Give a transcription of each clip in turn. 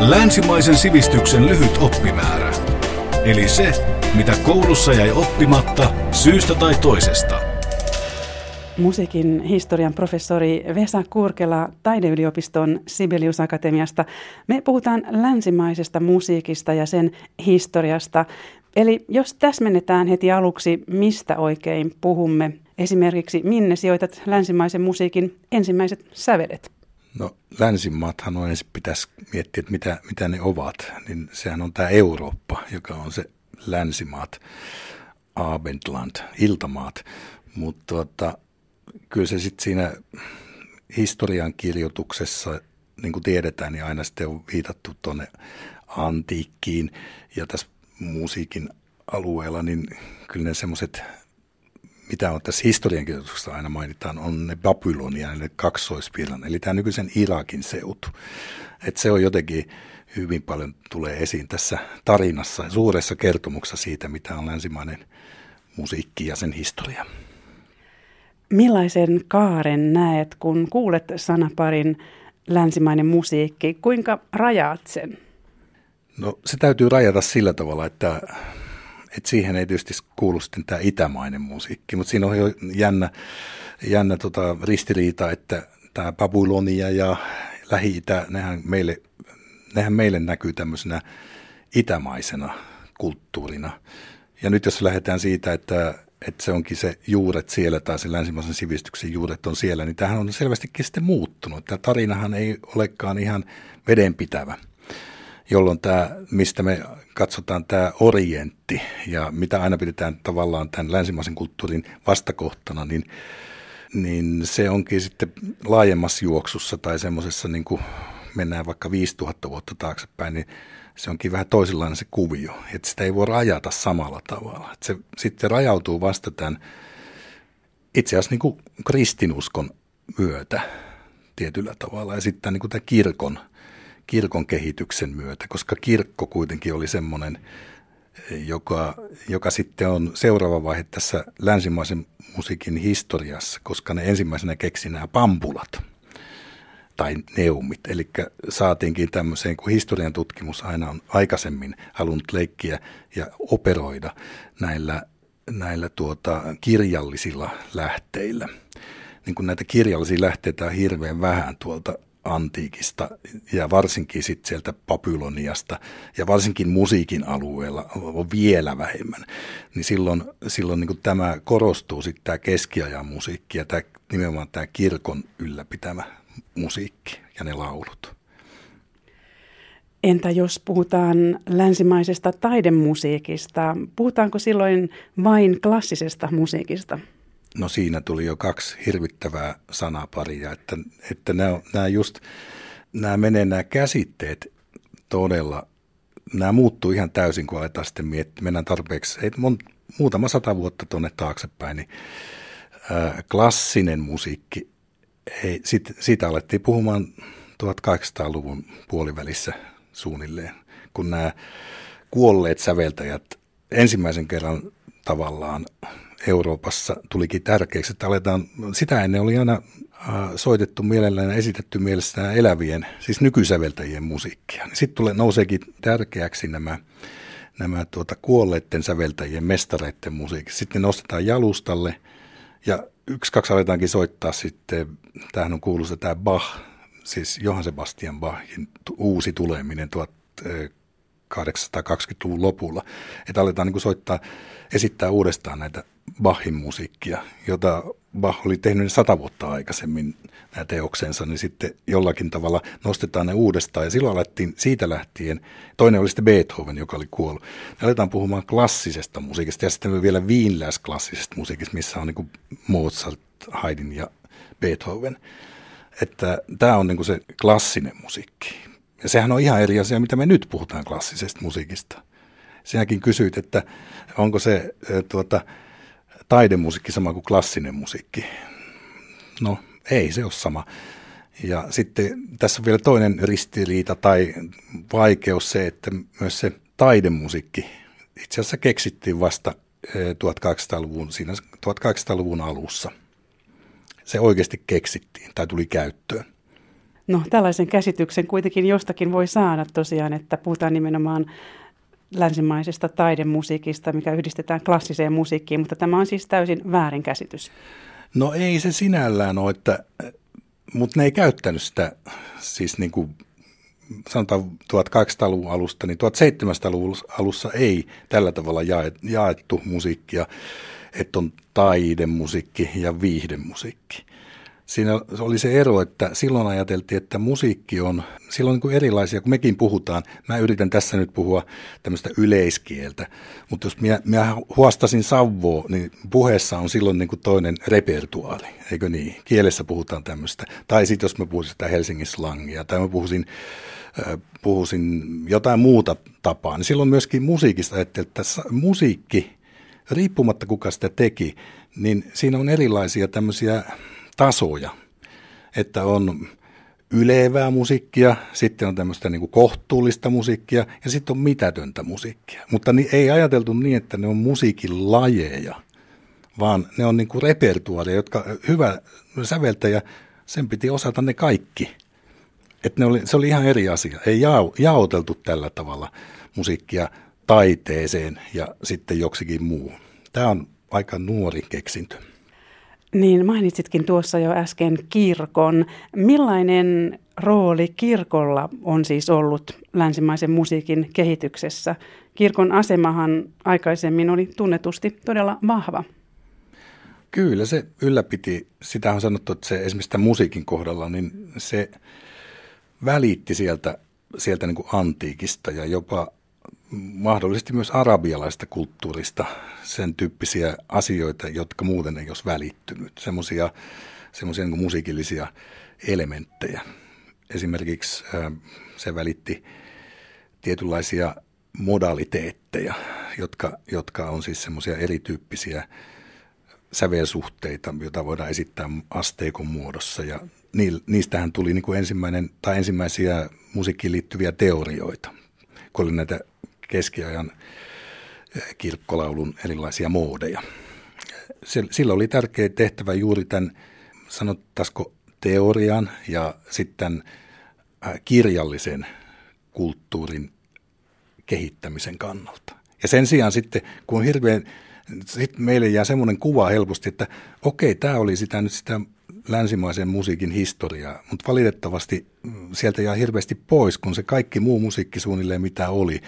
Länsimaisen sivistyksen lyhyt oppimäärä. Eli se, mitä koulussa jäi oppimatta syystä tai toisesta. Musiikin historian professori Vesa Kurkela Taideyliopiston Sibelius Akatemiasta. Me puhutaan länsimaisesta musiikista ja sen historiasta. Eli jos täsmennetään heti aluksi, mistä oikein puhumme, esimerkiksi minne sijoitat länsimaisen musiikin ensimmäiset sävelet? No länsimaathan on ensin pitäisi miettiä, että mitä, mitä ne ovat. Niin sehän on tämä Eurooppa, joka on se länsimaat, Abendland, iltamaat. Mutta tuota, kyllä se sitten siinä historian kirjoituksessa, niin kuin tiedetään, niin aina sitten on viitattu tuonne antiikkiin ja tässä musiikin alueella, niin kyllä ne semmoiset, mitä on tässä historiankirjoituksessa aina mainitaan, on ne Babylonia, ne kaksoispiilan, eli tämä nykyisen Irakin seutu. Että se on jotenkin hyvin paljon tulee esiin tässä tarinassa, suuressa kertomuksessa siitä, mitä on länsimainen musiikki ja sen historia. Millaisen kaaren näet, kun kuulet sanaparin länsimainen musiikki? Kuinka rajaat sen? No se täytyy rajata sillä tavalla, että, että siihen ei tietysti kuulu sitten tämä itämainen musiikki, mutta siinä on jo jännä, jännä tota ristiriita, että tämä Babylonia ja Lähi-Itä, nehän meille, nehän meille näkyy tämmöisenä itämaisena kulttuurina. Ja nyt jos lähdetään siitä, että, että se onkin se juuret siellä tai se länsimaisen sivistyksen juuret on siellä, niin tähän on selvästikin sitten muuttunut. Tämä tarinahan ei olekaan ihan vedenpitävä jolloin tämä, mistä me katsotaan tämä orientti ja mitä aina pidetään tavallaan tämän länsimaisen kulttuurin vastakohtana, niin, niin se onkin sitten laajemmassa juoksussa tai semmoisessa niin kuin mennään vaikka 5000 vuotta taaksepäin, niin se onkin vähän toisenlainen se kuvio, että sitä ei voi rajata samalla tavalla. Että se sitten rajautuu vasta tämän itse asiassa niin kuin kristinuskon myötä tietyllä tavalla ja sitten niin kuin tämän kirkon – kirkon kehityksen myötä, koska kirkko kuitenkin oli semmoinen, joka, joka sitten on seuraava vaihe tässä länsimaisen musiikin historiassa, koska ne ensimmäisenä keksi nämä pampulat tai neumit. Eli saatiinkin tämmöiseen, kun historian tutkimus aina on aikaisemmin halunnut leikkiä ja operoida näillä, näillä tuota, kirjallisilla lähteillä. Niin kuin näitä kirjallisia lähteitä on hirveän vähän tuolta antiikista ja varsinkin sitten sieltä Babyloniasta ja varsinkin musiikin alueella on vielä vähemmän, niin silloin, silloin niin tämä korostuu sitten tämä keskiajan musiikki ja tämä, nimenomaan tämä kirkon ylläpitämä musiikki ja ne laulut. Entä jos puhutaan länsimaisesta taidemusiikista, puhutaanko silloin vain klassisesta musiikista? No siinä tuli jo kaksi hirvittävää sanaparia, että, että nämä, nämä just, nämä menee nämä käsitteet todella, nämä muuttuu ihan täysin, kun aletaan sitten miettiä, mennään tarpeeksi, ei, mon, muutama sata vuotta tuonne taaksepäin, niin ää, klassinen musiikki, ei, sit, siitä alettiin puhumaan 1800-luvun puolivälissä suunnilleen, kun nämä kuolleet säveltäjät ensimmäisen kerran tavallaan Euroopassa tulikin tärkeäksi, että aletaan, sitä ennen oli aina äh, soitettu mielellään ja esitetty mielestään elävien, siis nykysäveltäjien musiikkia. Sitten tulee, nouseekin tärkeäksi nämä, nämä tuota, kuolleiden säveltäjien mestareiden musiikki. Sitten ne nostetaan jalustalle ja yksi, kaksi aletaankin soittaa sitten, tämähän on kuuluisa tämä Bach, siis Johann Sebastian Bachin uusi tuleminen 1820-luvun lopulla. Että aletaan niin soittaa, esittää uudestaan näitä Bachin musiikkia, jota Bach oli tehnyt sata vuotta aikaisemmin nämä teoksensa, niin sitten jollakin tavalla nostetaan ne uudestaan. Ja silloin alettiin siitä lähtien, toinen oli sitten Beethoven, joka oli kuollut. Me aletaan puhumaan klassisesta musiikista ja sitten vielä klassisesta musiikista, missä on niin kuin Mozart, Haydn ja Beethoven. Että tämä on niin kuin se klassinen musiikki. Ja sehän on ihan eri asia, mitä me nyt puhutaan klassisesta musiikista. Sinäkin kysyit, että onko se tuota, taidemusiikki sama kuin klassinen musiikki. No ei se ole sama. Ja sitten tässä on vielä toinen ristiriita tai vaikeus se, että myös se taidemusiikki itse asiassa keksittiin vasta 1800-luvun, siinä 1800-luvun alussa. Se oikeasti keksittiin tai tuli käyttöön. No tällaisen käsityksen kuitenkin jostakin voi saada tosiaan, että puhutaan nimenomaan länsimaisesta taidemusiikista, mikä yhdistetään klassiseen musiikkiin, mutta tämä on siis täysin väärinkäsitys. No ei se sinällään ole, että, mutta ne ei käyttänyt sitä siis niin kuin sanotaan 1800-luvun alusta, niin 1700-luvun alussa ei tällä tavalla jaettu musiikkia, että on taidemusiikki ja viihdemusiikki siinä oli se ero, että silloin ajateltiin, että musiikki on, silloin niin erilaisia, kun mekin puhutaan. Mä yritän tässä nyt puhua tämmöistä yleiskieltä, mutta jos minä, minä huostasin Savvoa, niin puheessa on silloin niin kuin toinen repertuaali, eikö niin? Kielessä puhutaan tämmöistä. Tai sitten jos mä puhuisin sitä Helsingin slangia, tai mä puhuisin, äh, puhuisin jotain muuta tapaa, niin silloin myöskin musiikista ajattelin, että musiikki, riippumatta kuka sitä teki, niin siinä on erilaisia tämmöisiä tasoja, että on ylevää musiikkia, sitten on tämmöistä niin kohtuullista musiikkia ja sitten on mitätöntä musiikkia. Mutta niin, ei ajateltu niin, että ne on musiikin lajeja, vaan ne on niin kuin jotka hyvä säveltäjä, sen piti osata ne kaikki. Et ne oli, se oli ihan eri asia. Ei jao, jaoteltu tällä tavalla musiikkia taiteeseen ja sitten joksikin muuhun. Tämä on aika nuori keksintö. Niin mainitsitkin tuossa jo äsken kirkon. Millainen rooli kirkolla on siis ollut länsimaisen musiikin kehityksessä? Kirkon asemahan aikaisemmin oli tunnetusti todella vahva. Kyllä se ylläpiti, sitä on sanottu, että se esimerkiksi tämän musiikin kohdalla, niin se välitti sieltä, sieltä niin kuin antiikista ja jopa mahdollisesti myös arabialaista kulttuurista sen tyyppisiä asioita, jotka muuten ei olisi välittynyt. Semmoisia semmoisia niin musiikillisia elementtejä. Esimerkiksi se välitti tietynlaisia modaliteetteja, jotka, jotka on siis semmoisia erityyppisiä sävelsuhteita, joita voidaan esittää asteikon muodossa. Ja niistähän tuli niin kuin ensimmäinen, tai ensimmäisiä musiikkiin liittyviä teorioita, kun oli näitä keskiajan eh, kirkkolaulun erilaisia moodeja. Sillä oli tärkeä tehtävä juuri tämän, sanottaisiko teorian ja sitten eh, kirjallisen kulttuurin kehittämisen kannalta. Ja sen sijaan sitten, kun hirveän, sitten meille jää semmoinen kuva helposti, että okei, tämä oli sitä nyt sitä länsimaisen musiikin historiaa, mutta valitettavasti mm, sieltä jää hirveästi pois, kun se kaikki muu musiikki suunnilleen mitä oli,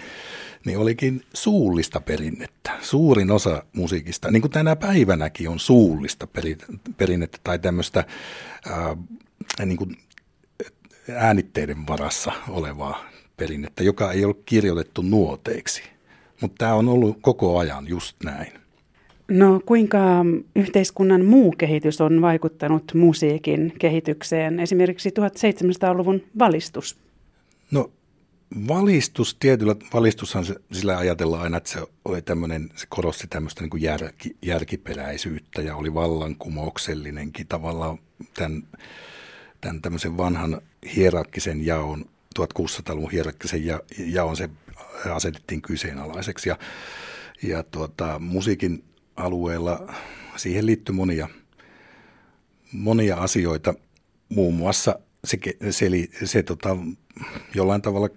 niin olikin suullista perinnettä. Suurin osa musiikista, niin kuin tänä päivänäkin on suullista perinnettä tai tämmöistä ää, niin kuin äänitteiden varassa olevaa perinnettä, joka ei ole kirjoitettu nuoteiksi. Mutta tämä on ollut koko ajan just näin. No kuinka yhteiskunnan muu kehitys on vaikuttanut musiikin kehitykseen, esimerkiksi 1700-luvun valistus? No valistus, tietyllä valistushan se, sillä ajatellaan aina, että se oli tämmöinen, se korosti tämmöistä niin järki, järkiperäisyyttä ja oli vallankumouksellinenkin tavallaan tämän, tämän tämmöisen vanhan hierarkkisen jaon, 1600-luvun hierarkkisen ja, jaon se asetettiin kyseenalaiseksi. Ja, ja tuota, musiikin alueella siihen liittyy monia, monia asioita, muun muassa se, se, se, se tota, jollain tavalla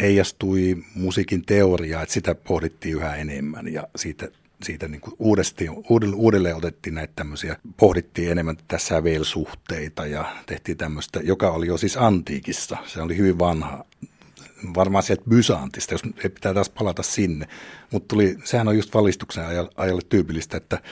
heijastui musiikin teoriaa, että sitä pohdittiin yhä enemmän ja siitä, siitä niin kuin uudesti, uudelleen otettiin näitä tämmöisiä, pohdittiin enemmän tässä sävelsuhteita ja tehtiin tämmöistä, joka oli jo siis antiikissa, se oli hyvin vanha, varmaan sieltä Bysantista, jos pitää taas palata sinne, mutta tuli, sehän on just valistuksen ajalle tyypillistä, että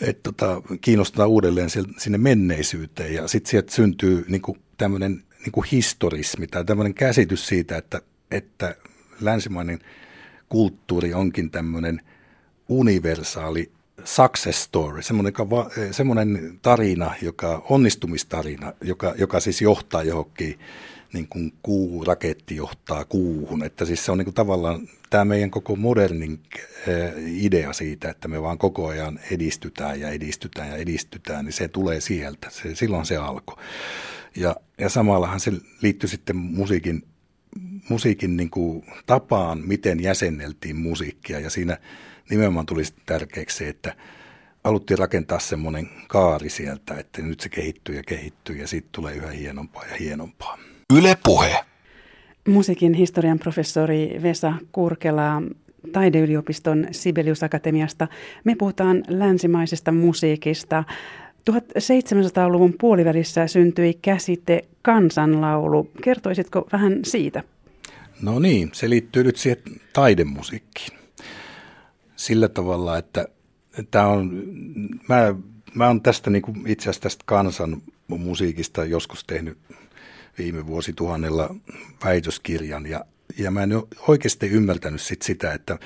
et tota, kiinnostetaan uudelleen sinne menneisyyteen ja sitten sieltä syntyy niin tämmöinen niin kuin historismi tai tämmöinen käsitys siitä, että, että länsimainen kulttuuri onkin tämmöinen universaali success story, semmoinen, semmoinen tarina, joka onnistumistarina, joka, joka siis johtaa johonkin niin kuin kuu, raketti johtaa kuuhun. Että siis se on niin kuin tavallaan tämä meidän koko modernin idea siitä, että me vaan koko ajan edistytään ja edistytään ja edistytään, niin se tulee sieltä. Se, silloin se alkoi. Ja, ja samallahan se liittyy sitten musiikin, musiikin niin kuin tapaan, miten jäsenneltiin musiikkia. Ja siinä nimenomaan tuli tärkeäksi se, että haluttiin rakentaa semmoinen kaari sieltä, että nyt se kehittyy ja kehittyy ja siitä tulee yhä hienompaa ja hienompaa. Yle Puhe. Musiikin historian professori Vesa Kurkela Taideyliopiston Sibelius Akatemiasta. Me puhutaan länsimaisesta musiikista. 1700-luvun puolivälissä syntyi käsite kansanlaulu. Kertoisitko vähän siitä? No niin, se liittyy nyt siihen taidemusiikkiin. Sillä tavalla, että tämä on, mä, mä oon tästä niin kuin itse asiassa tästä kansan musiikista joskus tehnyt viime vuosituhannella väitöskirjan ja, ja mä en ole oikeasti ymmärtänyt sit sitä, että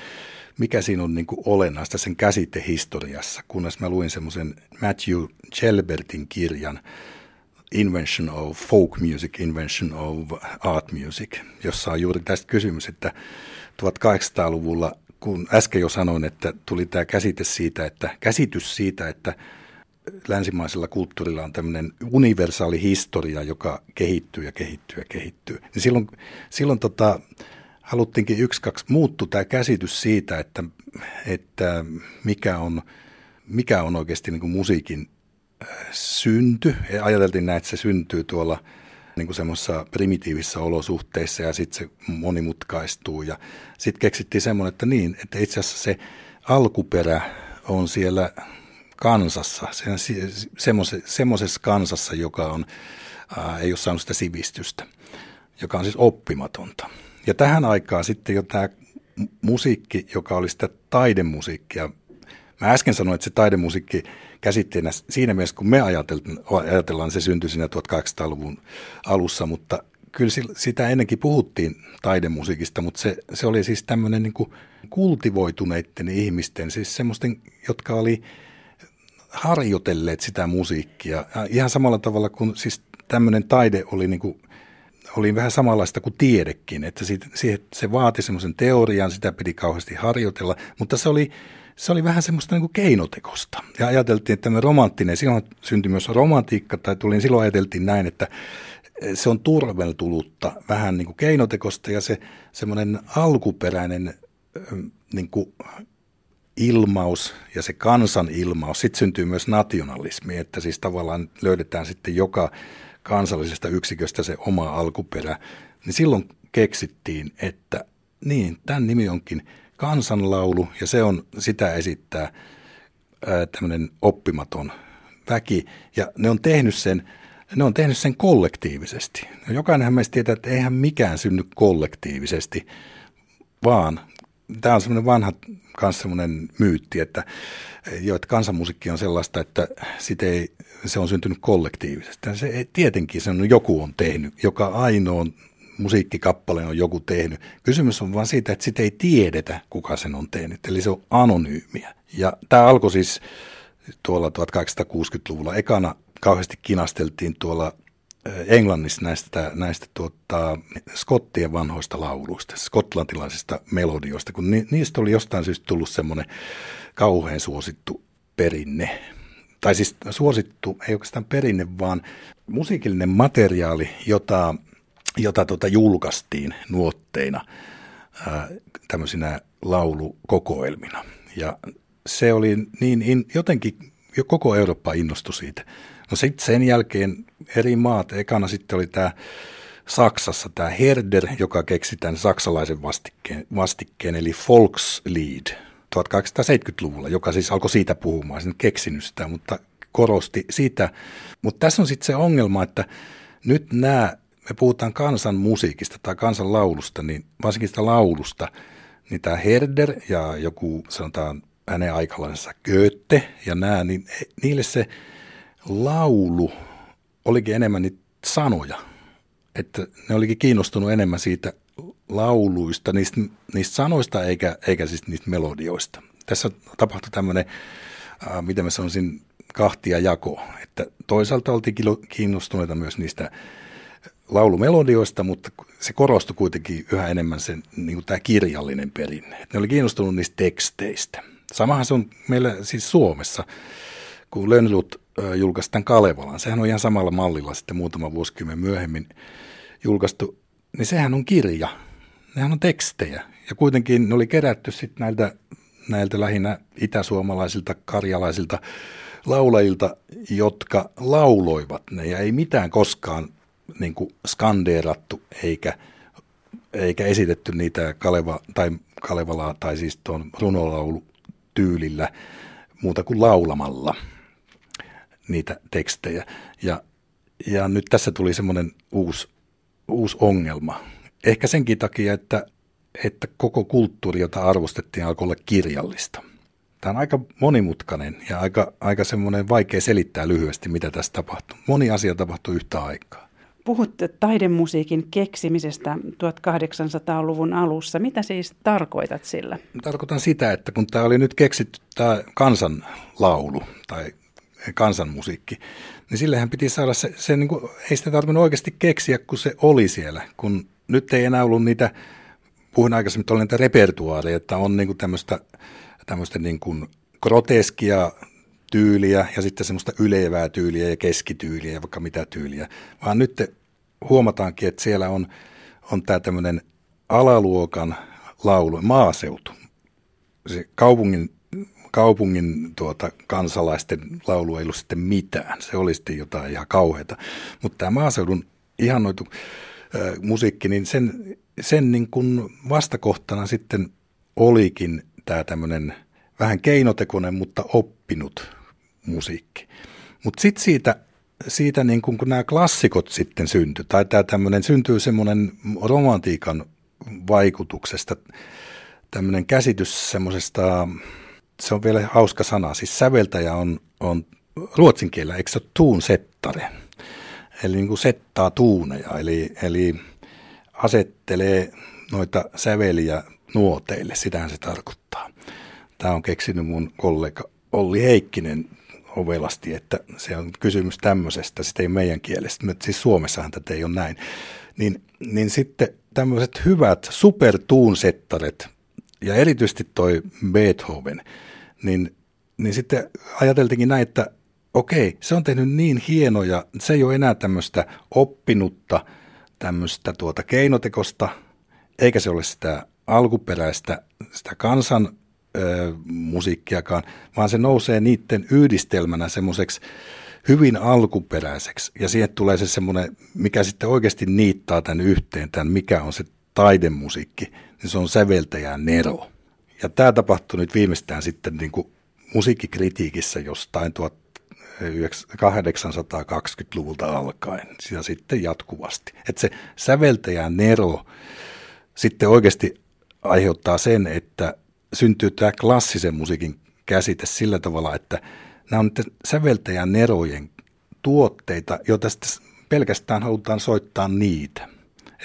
mikä siinä on niin kuin olennaista sen käsitehistoriassa, kunnes mä luin semmoisen Matthew Chelbertin kirjan Invention of Folk Music, Invention of Art Music, jossa on juuri tästä kysymys, että 1800-luvulla, kun äsken jo sanoin, että tuli tämä käsite siitä, että käsitys siitä, että länsimaisella kulttuurilla on tämmöinen universaali historia, joka kehittyy ja kehittyy ja kehittyy. Niin silloin silloin tota, haluttiinkin yksi, kaksi muuttua tämä käsitys siitä, että, että mikä, on, mikä on oikeasti niin kuin musiikin äh, synty. Ja ajateltiin näin, että se syntyy tuolla niin kuin semmoisissa primitiivisissa olosuhteissa ja sitten se monimutkaistuu. Ja sitten keksittiin semmoinen, että niin, että itse asiassa se alkuperä on siellä kansassa, semmoisessa kansassa, joka on, ää, ei ole saanut sitä sivistystä, joka on siis oppimatonta. Ja tähän aikaan sitten jo tämä musiikki, joka oli sitä taidemusiikkia, mä äsken sanoin, että se taidemusiikki käsitteenä siinä mielessä, kun me ajatellaan, se syntyi siinä 1800-luvun alussa, mutta kyllä sitä ennenkin puhuttiin taidemusiikista, mutta se, se oli siis tämmöinen niin kultivoituneiden ihmisten, siis semmoisten, jotka oli harjoitelleet sitä musiikkia. Ihan samalla tavalla kuin siis tämmöinen taide oli, niin kuin, oli vähän samanlaista kuin tiedekin, että siitä, se vaati semmoisen teorian, sitä piti kauheasti harjoitella, mutta se oli, se oli vähän semmoista niin kuin keinotekosta. Ja ajateltiin, että tämmöinen romanttinen, silloin syntyi myös romantiikka, tai tuli, silloin ajateltiin näin, että se on turveltulutta, vähän niin kuin keinotekosta, ja se semmoinen alkuperäinen niin kuin ilmaus ja se kansan ilmaus, sitten syntyy myös nationalismi, että siis tavallaan löydetään sitten joka kansallisesta yksiköstä se oma alkuperä, niin silloin keksittiin, että niin, tämän nimi onkin kansanlaulu ja se on, sitä esittää tämmöinen oppimaton väki ja ne on tehnyt sen, ne on tehnyt sen kollektiivisesti. Jokainenhan meistä tietää, että eihän mikään synny kollektiivisesti, vaan tämä on semmoinen vanha myös semmoinen myytti, että, jo, että kansanmusiikki on sellaista, että sit ei, se on syntynyt kollektiivisesti. Se tietenkin sen joku on tehnyt, joka ainoa musiikkikappaleen on joku tehnyt. Kysymys on vain siitä, että sitä ei tiedetä, kuka sen on tehnyt, eli se on anonyymiä. Ja tämä alkoi siis tuolla 1860-luvulla. Ekana kauheasti kinasteltiin tuolla Englannissa näistä, näistä tuota, skottien vanhoista lauluista, skotlantilaisista melodioista, kun ni, niistä oli jostain syystä tullut semmoinen kauhean suosittu perinne. Tai siis suosittu, ei oikeastaan perinne, vaan musiikillinen materiaali, jota, jota tuota julkaistiin nuotteina ää, tämmöisinä laulukokoelmina. Ja se oli niin, in, jotenkin jo koko Eurooppa innostui siitä. No sitten sen jälkeen eri maat, ekana sitten oli tämä Saksassa tämä Herder, joka keksi tämän saksalaisen vastikkeen, vastikkeen eli Volkslied 1870-luvulla, joka siis alkoi siitä puhumaan, sen keksinyt sitä, mutta korosti sitä. Mutta tässä on sitten se ongelma, että nyt nämä, me puhutaan kansan musiikista tai kansan laulusta, niin varsinkin sitä laulusta, niin tämä Herder ja joku sanotaan hänen aikalaisensa Goethe ja nämä, niin niille se laulu olikin enemmän niitä sanoja. Että ne olikin kiinnostunut enemmän siitä lauluista, niistä, niistä sanoista eikä, eikä siis niistä melodioista. Tässä tapahtui tämmöinen, äh, miten mä sanoisin, kahtia jako, että toisaalta oltiin kiinnostuneita myös niistä laulumelodioista, mutta se korostui kuitenkin yhä enemmän sen, niin kuin tämä kirjallinen perinne. Että ne oli kiinnostunut niistä teksteistä. Samahan se on meillä siis Suomessa, kun Lönnrut julkaistaan Kalevalan. Sehän on ihan samalla mallilla sitten muutama vuosikymmen myöhemmin julkaistu. Niin sehän on kirja. Nehän on tekstejä. Ja kuitenkin ne oli kerätty sitten näiltä näiltä lähinnä itäsuomalaisilta, karjalaisilta laulajilta, jotka lauloivat ne ja ei mitään koskaan niin kuin skandeerattu eikä, eikä esitetty niitä Kaleva, tai Kalevalaa tai siis tuon runolaulu tyylillä muuta kuin laulamalla niitä tekstejä. Ja, ja nyt tässä tuli semmoinen uusi, uusi ongelma. Ehkä senkin takia, että, että koko kulttuuri, jota arvostettiin, alkoi olla kirjallista. Tämä on aika monimutkainen ja aika, aika semmoinen vaikea selittää lyhyesti, mitä tässä tapahtuu. Moni asia tapahtuu yhtä aikaa. Puhut taidemusiikin keksimisestä 1800-luvun alussa. Mitä siis tarkoitat sillä? Tarkoitan sitä, että kun tämä oli nyt keksitty tämä kansanlaulu tai kansanmusiikki, niin sillehän piti saada se, se niin kuin, ei sitä tarvinnut oikeasti keksiä, kun se oli siellä. Kun nyt ei enää ollut niitä, puhuin aikaisemmin, että oli niitä repertuaareja, että on niin tämmöistä, tämmöistä niin kuin groteskia tyyliä ja sitten semmoista ylevää tyyliä ja keskityyliä ja vaikka mitä tyyliä, vaan nyt huomataankin, että siellä on, on tämä tämmöinen alaluokan laulu, maaseutu. Se kaupungin, kaupungin tuota, kansalaisten laulu ei ollut sitten mitään. Se oli sitten jotain ihan kauheata. Mutta tämä maaseudun ihanoitu äh, musiikki, niin sen, sen niin kuin vastakohtana sitten olikin tämä tämmöinen vähän keinotekoinen, mutta oppinut musiikki. Mutta sitten siitä, siitä niin kun, kun nämä klassikot sitten syntyi, tai tämä tämmöinen syntyy semmoinen romantiikan vaikutuksesta, tämmöinen käsitys semmoisesta, se on vielä hauska sana, siis säveltäjä on, on ruotsin kielellä, eikö se ole tuunsettare? Eli niin kuin settaa tuuneja, eli, eli asettelee noita säveliä nuoteille, sitähän se tarkoittaa. Tämä on keksinyt mun kollega Olli Heikkinen ovelasti, että se on kysymys tämmöisestä, sitten ei meidän kielestä, mutta siis Suomessahan tätä ei ole näin. Niin, niin sitten tämmöiset hyvät supertuunsettaret, ja erityisesti toi Beethoven, niin, niin sitten ajateltiinkin näin, että okei, se on tehnyt niin hienoja, se ei ole enää tämmöistä oppinutta, tämmöistä tuota keinotekosta, eikä se ole sitä alkuperäistä, sitä kansan ö, musiikkiakaan, vaan se nousee niiden yhdistelmänä semmoiseksi hyvin alkuperäiseksi. Ja siihen tulee se semmoinen, mikä sitten oikeasti niittaa tämän yhteen, tämän mikä on se taidemusiikki, niin se on säveltäjän Nero. Ja tämä tapahtui nyt viimeistään sitten niin kuin musiikkikritiikissä jostain 1820-luvulta alkaen ja sitten jatkuvasti. Että se säveltäjän Nero sitten oikeasti aiheuttaa sen, että syntyy tämä klassisen musiikin käsite sillä tavalla, että nämä on säveltäjän nerojen tuotteita, joita sitten pelkästään halutaan soittaa niitä.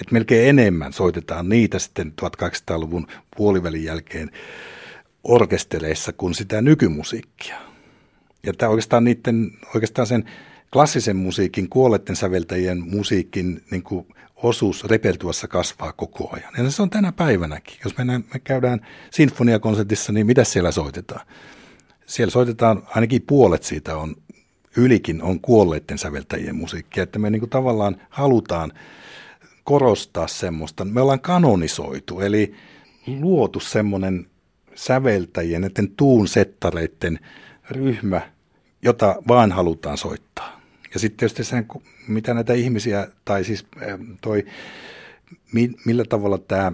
Et melkein enemmän soitetaan niitä sitten 1800-luvun puolivälin jälkeen orkestereissa kuin sitä nykymusiikkia. Ja tämä oikeastaan, niiden, oikeastaan sen klassisen musiikin, kuolleiden säveltäjien musiikin niin kuin osuus repertuassa kasvaa koko ajan. Ja se on tänä päivänäkin. Jos mennään, me käydään sinfoniakonsertissa, niin mitä siellä soitetaan? Siellä soitetaan, ainakin puolet siitä on, ylikin on kuolleiden säveltäjien musiikkia, että me niin kuin tavallaan halutaan korostaa semmoista. Me ollaan kanonisoitu, eli luotu semmoinen säveltäjien, näiden tuunsettareiden ryhmä, jota vaan halutaan soittaa. Ja sitten tietysti sen, mitä näitä ihmisiä, tai siis toi, millä tavalla tämä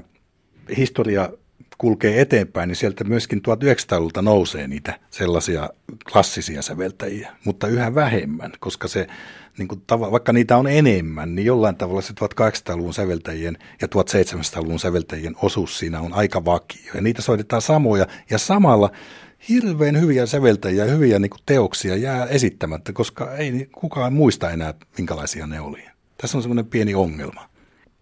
historia kulkee eteenpäin, niin sieltä myöskin 1900-luvulta nousee niitä sellaisia klassisia säveltäjiä, mutta yhä vähemmän, koska se, niin kuin, vaikka niitä on enemmän, niin jollain tavalla se 1800-luvun säveltäjien ja 1700-luvun säveltäjien osuus siinä on aika vakio. Ja niitä soitetaan samoja, ja samalla hirveän hyviä säveltäjiä ja hyviä niin kuin, teoksia jää esittämättä, koska ei kukaan muista enää, minkälaisia ne oli. Tässä on semmoinen pieni ongelma.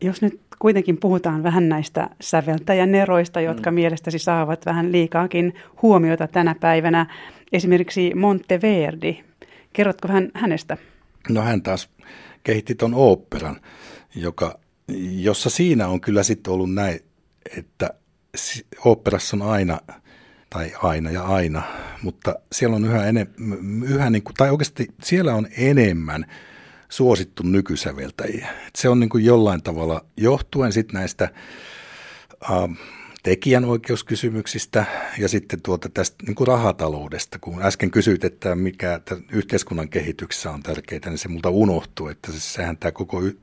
Jos nyt kuitenkin puhutaan vähän näistä säveltäjäneroista, jotka mm. mielestäsi saavat vähän liikaakin huomiota tänä päivänä. Esimerkiksi Monteverdi. Kerrotko vähän hänestä? No hän taas kehitti tuon oopperan, joka, jossa siinä on kyllä sitten ollut näin, että oopperassa on aina – tai aina ja aina, mutta siellä on yhä enemmän, yhä niin tai oikeasti siellä on enemmän suosittu nykysäveltäjiä. Et se on niin kuin jollain tavalla johtuen sitten näistä äh, tekijänoikeuskysymyksistä ja sitten tuota tästä niin kuin rahataloudesta. Kun äsken kysyit, että mikä yhteiskunnan kehityksessä on tärkeää, niin se multa unohtuu, että siis sehän tämä koko y-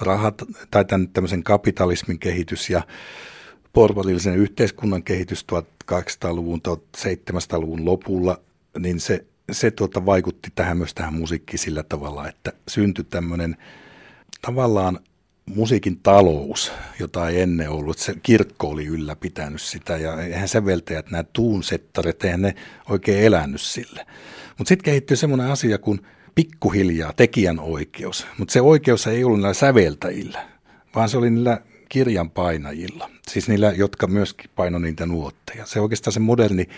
rahat, tai tämän tämmöisen kapitalismin kehitys ja porvarillisen yhteiskunnan kehitys 1800-luvun, 1700-luvun lopulla, niin se, se tuota vaikutti tähän myös tähän musiikkiin sillä tavalla, että syntyi tämmöinen tavallaan musiikin talous, jota ei ennen ollut. Se kirkko oli ylläpitänyt sitä ja eihän säveltäjät, nämä tuunsettarit, eihän ne oikein elänyt sille. Mutta sitten kehittyi semmoinen asia kuin pikkuhiljaa tekijän oikeus. Mutta se oikeus ei ollut näillä säveltäjillä, vaan se oli niillä kirjan painajilla. Siis niillä, jotka myöskin painoi niitä nuotteja. Se oikeastaan se moderni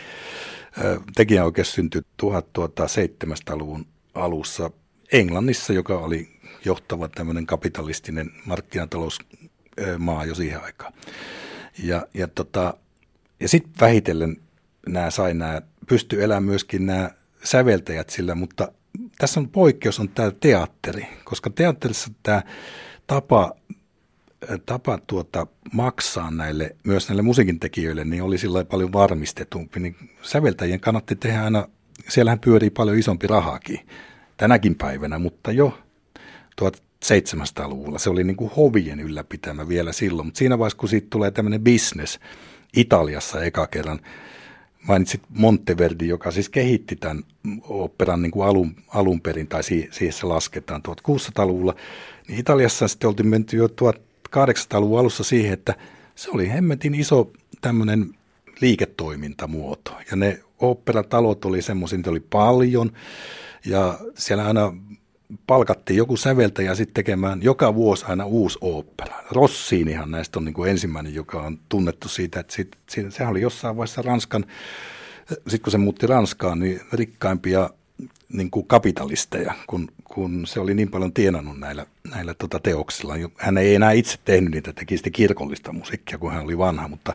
tekijänoikeus syntyi 1700-luvun alussa Englannissa, joka oli johtava tämmöinen kapitalistinen markkinatalousmaa jo siihen aikaan. Ja, ja, tota, ja sitten vähitellen nämä sai nämä, pysty elämään myöskin nämä säveltäjät sillä, mutta tässä on poikkeus on tämä teatteri, koska teatterissa tämä tapa, tapa tuota, maksaa näille, myös näille musiikintekijöille, niin oli sillä paljon varmistetumpi. Niin säveltäjien kannatti tehdä aina, siellähän pyörii paljon isompi rahakin tänäkin päivänä, mutta jo 1700-luvulla. Se oli niin kuin hovien ylläpitämä vielä silloin, mutta siinä vaiheessa, kun siitä tulee tämmöinen business Italiassa eka kerran, mainitsit Monteverdi, joka siis kehitti tämän operan niin kuin alun, alun perin, tai siihen se lasketaan 1600-luvulla, niin Italiassa sitten oltiin menty jo 1800-luvun alussa siihen, että se oli hemmetin iso tämmöinen liiketoimintamuoto. Ja ne operatalot oli semmoisia, niitä oli paljon, ja siellä aina palkattiin joku säveltäjä sitten tekemään joka vuosi aina uusi opera. Rossinihan näistä on niin kuin ensimmäinen, joka on tunnettu siitä, että sit, sit, sehän oli jossain vaiheessa Ranskan, sitten kun se muutti Ranskaan, niin rikkaimpia niin kuin kapitalisteja, kun, kun se oli niin paljon tienannut näillä, näillä tota teoksilla. Hän ei enää itse tehnyt niitä, teki sitten kirkollista musiikkia, kun hän oli vanha, mutta,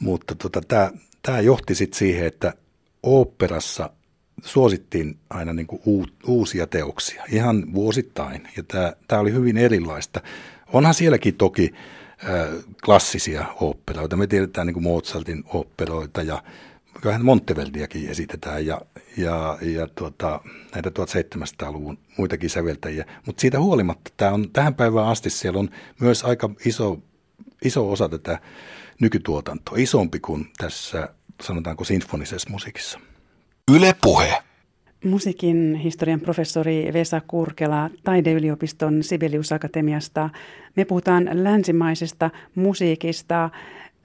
mutta tota, tämä johti sitten siihen, että oopperassa – suosittiin aina niin kuin uusia teoksia, ihan vuosittain, ja tämä, tämä oli hyvin erilaista. Onhan sielläkin toki klassisia oopperoita, me tiedetään niin kuin Mozartin oopperoita, ja kyllähän Monteverdiäkin esitetään, ja, ja, ja tuota, näitä 1700-luvun muitakin säveltäjiä, mutta siitä huolimatta tämä on tähän päivään asti siellä on myös aika iso, iso osa tätä nykytuotantoa, isompi kuin tässä sanotaanko sinfonisessa musiikissa. Yle Puhe. Musiikin historian professori Vesa Kurkela Taideyliopiston Sibelius Akatemiasta. Me puhutaan länsimaisesta musiikista.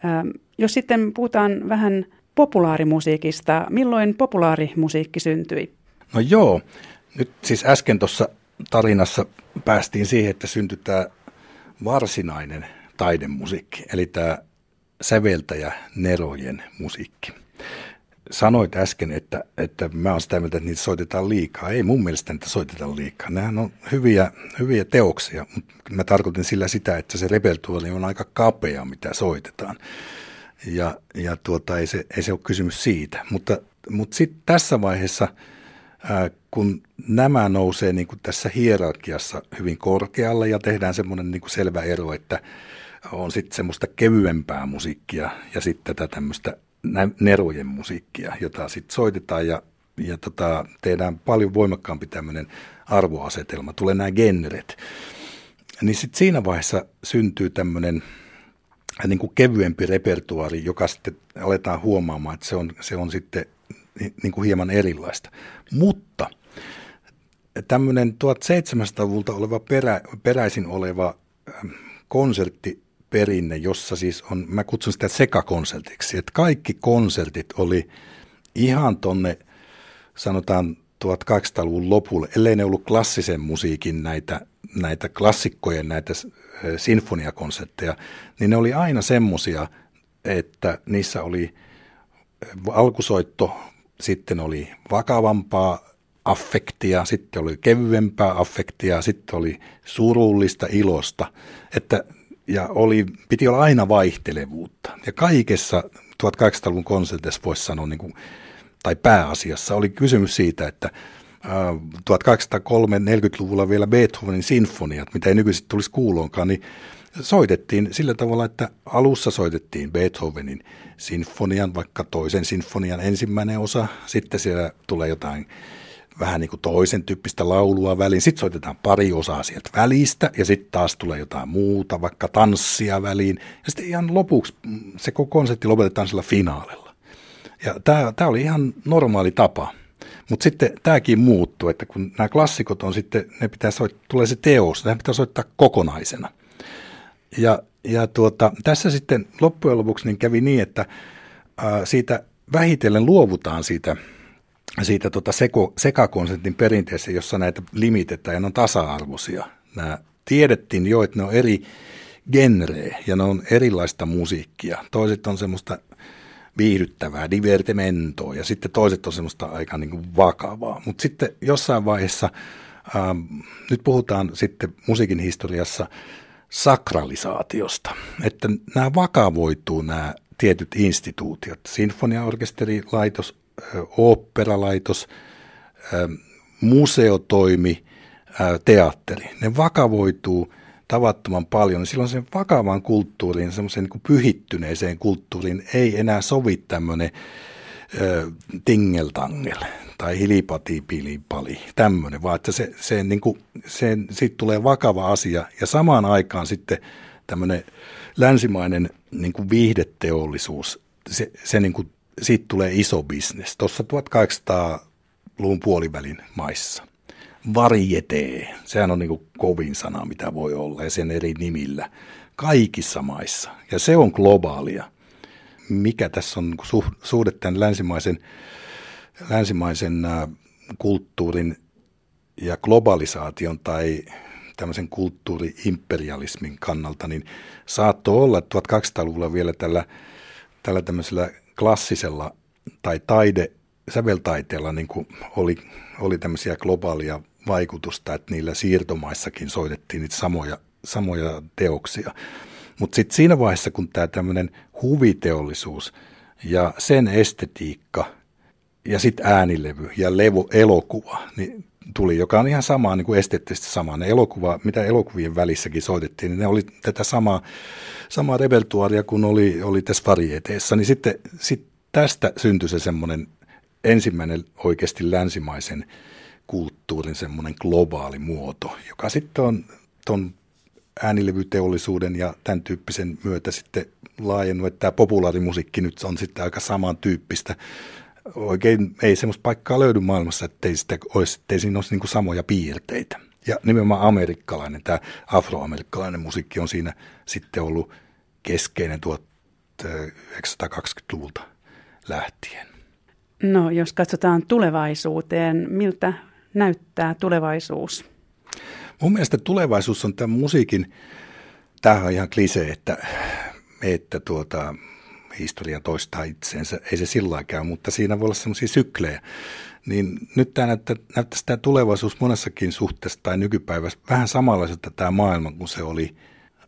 Ähm, jos sitten puhutaan vähän populaarimusiikista, milloin populaarimusiikki syntyi? No joo, nyt siis äsken tuossa tarinassa päästiin siihen, että syntyi tämä varsinainen taidemusiikki, eli tämä säveltäjä Nerojen musiikki sanoit äsken, että, että mä oon sitä mieltä, että niitä soitetaan liikaa. Ei mun mielestä niitä soitetaan liikaa. Nehän on hyviä, hyviä teoksia, mutta mä tarkoitin sillä sitä, että se repertuaali on aika kapea, mitä soitetaan. Ja, ja tuota, ei, se, ei se ole kysymys siitä. Mutta, mutta sitten tässä vaiheessa, ää, kun nämä nousee niin kuin tässä hierarkiassa hyvin korkealle ja tehdään semmoinen niin kuin selvä ero, että on sitten semmoista kevyempää musiikkia ja sitten tätä tämmöistä nerojen musiikkia, jota sitten soitetaan ja, ja tota, tehdään paljon voimakkaampi tämmöinen arvoasetelma. Tulee nämä genret. Niin sitten siinä vaiheessa syntyy tämmöinen niin kuin kevyempi repertuaari, joka sitten aletaan huomaamaan, että se on, se on sitten niin kuin hieman erilaista. Mutta tämmöinen 1700-luvulta oleva perä, peräisin oleva konsertti perinne, jossa siis on, mä kutsun sitä sekakonsertiksi, että kaikki konsertit oli ihan tonne, sanotaan 1800-luvun lopulle, ellei ne ollut klassisen musiikin näitä, näitä klassikkojen, näitä sinfoniakonsertteja, niin ne oli aina semmosia, että niissä oli alkusoitto, sitten oli vakavampaa affektia, sitten oli kevyempää affektia, sitten oli surullista ilosta, että ja oli, piti olla aina vaihtelevuutta. Ja kaikessa 1800-luvun konsertissa voisi sanoa, niin kuin, tai pääasiassa, oli kysymys siitä, että 1803-40-luvulla vielä Beethovenin sinfoniat, mitä ei nykyisin tulisi kuuloonkaan, niin soitettiin sillä tavalla, että alussa soitettiin Beethovenin sinfonian, vaikka toisen sinfonian ensimmäinen osa, sitten siellä tulee jotain vähän niin kuin toisen tyyppistä laulua väliin. Sitten soitetaan pari osaa sieltä välistä ja sitten taas tulee jotain muuta, vaikka tanssia väliin. Ja sitten ihan lopuksi se koko konsepti lopetetaan sillä finaalilla. Ja tämä oli ihan normaali tapa. Mutta sitten tämäkin muuttuu, että kun nämä klassikot on sitten, ne pitää soittaa, tulee se teos, ne pitää soittaa kokonaisena. Ja, ja tuota, tässä sitten loppujen lopuksi niin kävi niin, että ää, siitä vähitellen luovutaan siitä siitä tota seko, sekakonsentin perinteessä, jossa näitä limitetään ja ne on tasa-arvoisia. Nämä tiedettiin jo, että ne on eri genreä ja ne on erilaista musiikkia. Toiset on semmoista viihdyttävää, divertimentoa ja sitten toiset on semmoista aika niin kuin vakavaa. Mutta sitten jossain vaiheessa, ähm, nyt puhutaan sitten musiikin historiassa sakralisaatiosta, että nämä vakavoituu nämä tietyt instituutiot, sinfoniaorkesterilaitos, oopperalaitos, museotoimi, teatteri, ne vakavoituu tavattoman paljon. Silloin sen vakavan kulttuuriin, semmoiseen niin pyhittyneeseen kulttuuriin ei enää sovi tämmöinen tingeltangel tai hilipatipilipali, tämmöinen, vaan että se, se, niin kuin, se, siitä tulee vakava asia ja samaan aikaan sitten tämmöinen länsimainen niin kuin viihdeteollisuus, se, se niin kuin siitä tulee iso bisnes. Tuossa 1800-luvun puolivälin maissa. Varjetee, sehän on niin kuin kovin sana, mitä voi olla, ja sen eri nimillä. Kaikissa maissa, ja se on globaalia. Mikä tässä on niin suhde tämän länsimaisen, länsimaisen kulttuurin ja globalisaation tai tämmöisen kulttuuriimperialismin kannalta, niin saattoi olla, että 1200-luvulla vielä tällä, tällä tämmöisellä klassisella tai taide, säveltaiteella niin kuin oli, oli tämmöisiä globaalia vaikutusta, että niillä siirtomaissakin soitettiin niitä samoja, samoja teoksia. Mutta sitten siinä vaiheessa, kun tämä tämmöinen huviteollisuus ja sen estetiikka ja sitten äänilevy ja levo, elokuva, niin tuli, joka on ihan samaa niin kuin esteettisesti sama. Ne elokuva, mitä elokuvien välissäkin soitettiin, niin ne oli tätä samaa, samaa repertuaria kuin oli, oli tässä varieteessa. Niin sitten sit tästä syntyi se semmoinen ensimmäinen oikeasti länsimaisen kulttuurin semmoinen globaali muoto, joka sitten on tuon äänilevyteollisuuden ja tämän tyyppisen myötä sitten laajennut, että tämä populaarimusiikki nyt on sitten aika samantyyppistä oikein ei semmoista paikkaa löydy maailmassa, ettei, sitä olisi, ettei siinä olisi niin samoja piirteitä. Ja nimenomaan amerikkalainen, tämä afroamerikkalainen musiikki on siinä sitten ollut keskeinen 1920-luvulta lähtien. No, jos katsotaan tulevaisuuteen, miltä näyttää tulevaisuus? Mun mielestä tulevaisuus on tämän musiikin, tämä on ihan klise, että, että tuota, historia toistaa itseensä. Ei se sillä käy, mutta siinä voi olla semmoisia syklejä. Niin nyt tämä näyttää, näyttäisi tämä tulevaisuus monessakin suhteessa tai nykypäivässä vähän samanlaiselta tämä maailma kuin se oli,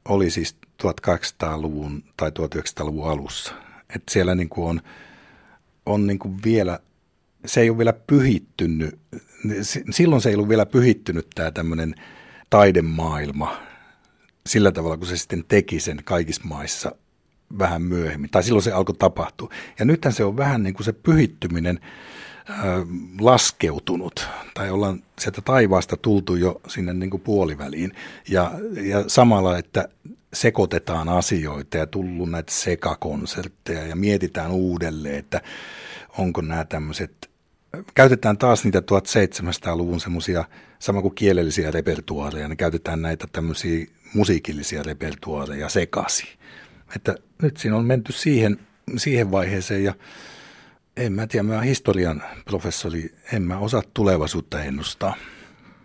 oli siis 1800-luvun tai 1900-luvun alussa. Että siellä niin kuin on, on niin kuin vielä, se ei ole vielä pyhittynyt, silloin se ei ollut vielä pyhittynyt tämä tämmöinen taidemaailma sillä tavalla, kun se sitten teki sen kaikissa maissa vähän myöhemmin, tai silloin se alkoi tapahtua. Ja nythän se on vähän niin kuin se pyhittyminen laskeutunut, tai ollaan sieltä taivaasta tultu jo sinne niin kuin puoliväliin. Ja, ja samalla, että sekoitetaan asioita ja tullut näitä sekakonsertteja ja mietitään uudelleen, että onko nämä tämmöiset, käytetään taas niitä 1700-luvun semmoisia, sama kuin kielellisiä repertuaareja, niin käytetään näitä tämmöisiä musiikillisia repertuaareja sekaisin. Että nyt siinä on menty siihen, siihen vaiheeseen ja en mä tiedä, mä historian professori, en mä osaa tulevaisuutta ennustaa.